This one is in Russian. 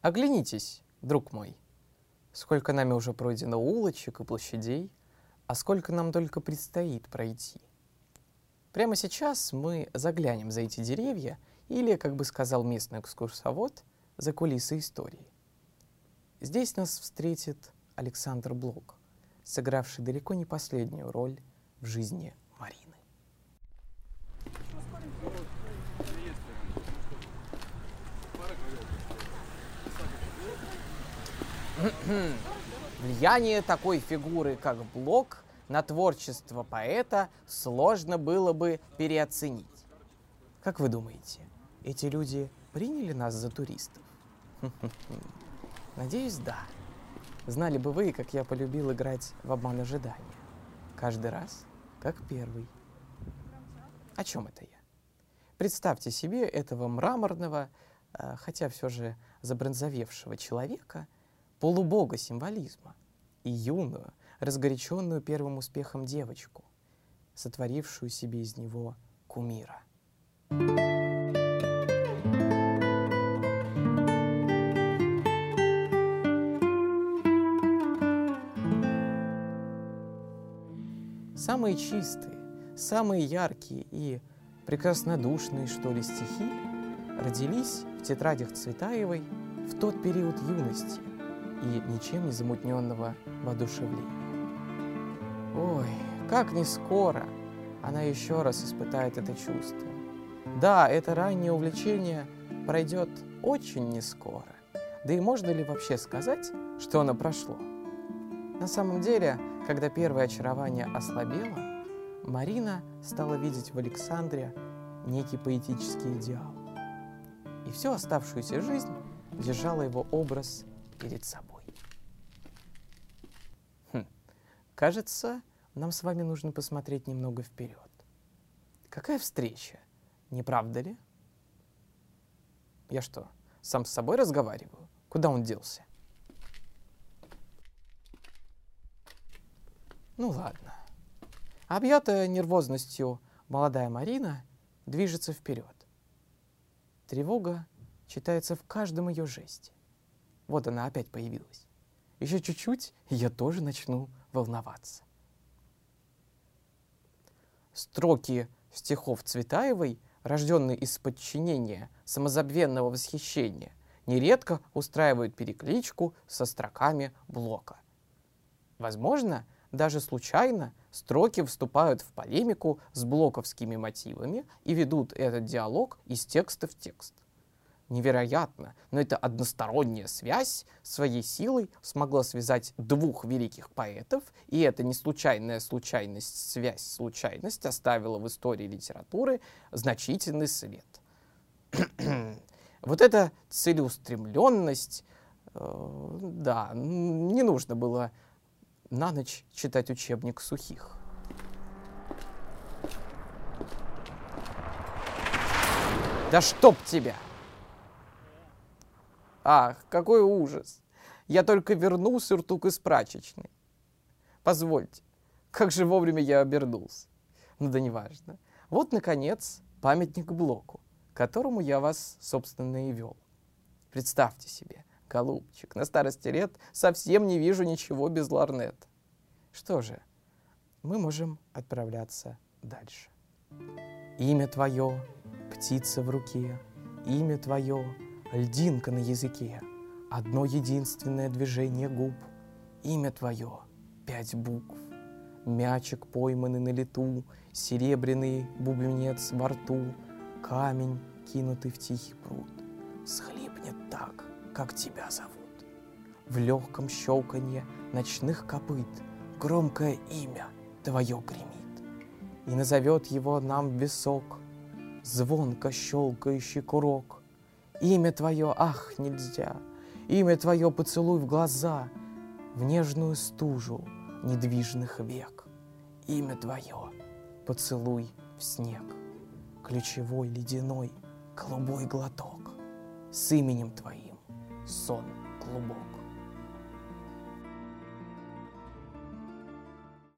Оглянитесь, друг мой. Сколько нами уже пройдено улочек и площадей, а сколько нам только предстоит пройти. Прямо сейчас мы заглянем за эти деревья или, как бы сказал местный экскурсовод, за кулисы истории. Здесь нас встретит Александр Блок, сыгравший далеко не последнюю роль в жизни Влияние такой фигуры, как Блок, на творчество поэта сложно было бы переоценить. Как вы думаете, эти люди приняли нас за туристов? Надеюсь, да. Знали бы вы, как я полюбил играть в обман ожидания. Каждый раз, как первый. О чем это я? Представьте себе этого мраморного, э, хотя все же забронзовевшего человека – полубога символизма и юную, разгоряченную первым успехом девочку, сотворившую себе из него кумира. Самые чистые, самые яркие и прекраснодушные, что ли, стихи родились в тетрадях Цветаевой в тот период юности, и ничем не замутненного воодушевления. Ой, как не скоро она еще раз испытает это чувство. Да, это раннее увлечение пройдет очень не скоро. Да и можно ли вообще сказать, что оно прошло? На самом деле, когда первое очарование ослабело, Марина стала видеть в Александре некий поэтический идеал. И всю оставшуюся жизнь держала его образ перед собой. Хм. Кажется, нам с вами нужно посмотреть немного вперед. Какая встреча, не правда ли? Я что, сам с собой разговариваю? Куда он делся? Ну ладно. Объятая нервозностью молодая Марина движется вперед. Тревога читается в каждом ее жесте. Вот она опять появилась. Еще чуть-чуть, и я тоже начну волноваться. Строки стихов Цветаевой, рожденные из подчинения, самозабвенного восхищения, нередко устраивают перекличку со строками блока. Возможно, даже случайно строки вступают в полемику с блоковскими мотивами и ведут этот диалог из текста в текст невероятно, но эта односторонняя связь своей силой смогла связать двух великих поэтов, и эта не случайная случайность, связь, случайность оставила в истории литературы значительный след. вот эта целеустремленность, э, да, не нужно было на ночь читать учебник сухих. Да чтоб тебя! Ах, какой ужас! Я только вернул сюртук из прачечной. Позвольте, как же вовремя я обернулся. Ну да неважно. Вот, наконец, памятник Блоку, которому я вас, собственно, и вел. Представьте себе, голубчик, на старости лет совсем не вижу ничего без ларнета. Что же, мы можем отправляться дальше. Имя твое, птица в руке, имя твое, льдинка на языке, одно единственное движение губ, имя твое, пять букв, мячик пойманный на лету, серебряный бубенец во рту, камень, кинутый в тихий пруд, схлипнет так, как тебя зовут. В легком щелканье ночных копыт громкое имя твое гремит, и назовет его нам висок, звонко щелкающий курок, Имя Твое, ах, нельзя, Имя Твое поцелуй в глаза, В нежную стужу недвижных век. Имя Твое, поцелуй в снег, Ключевой ледяной голубой глоток, С именем Твоим сон глубок.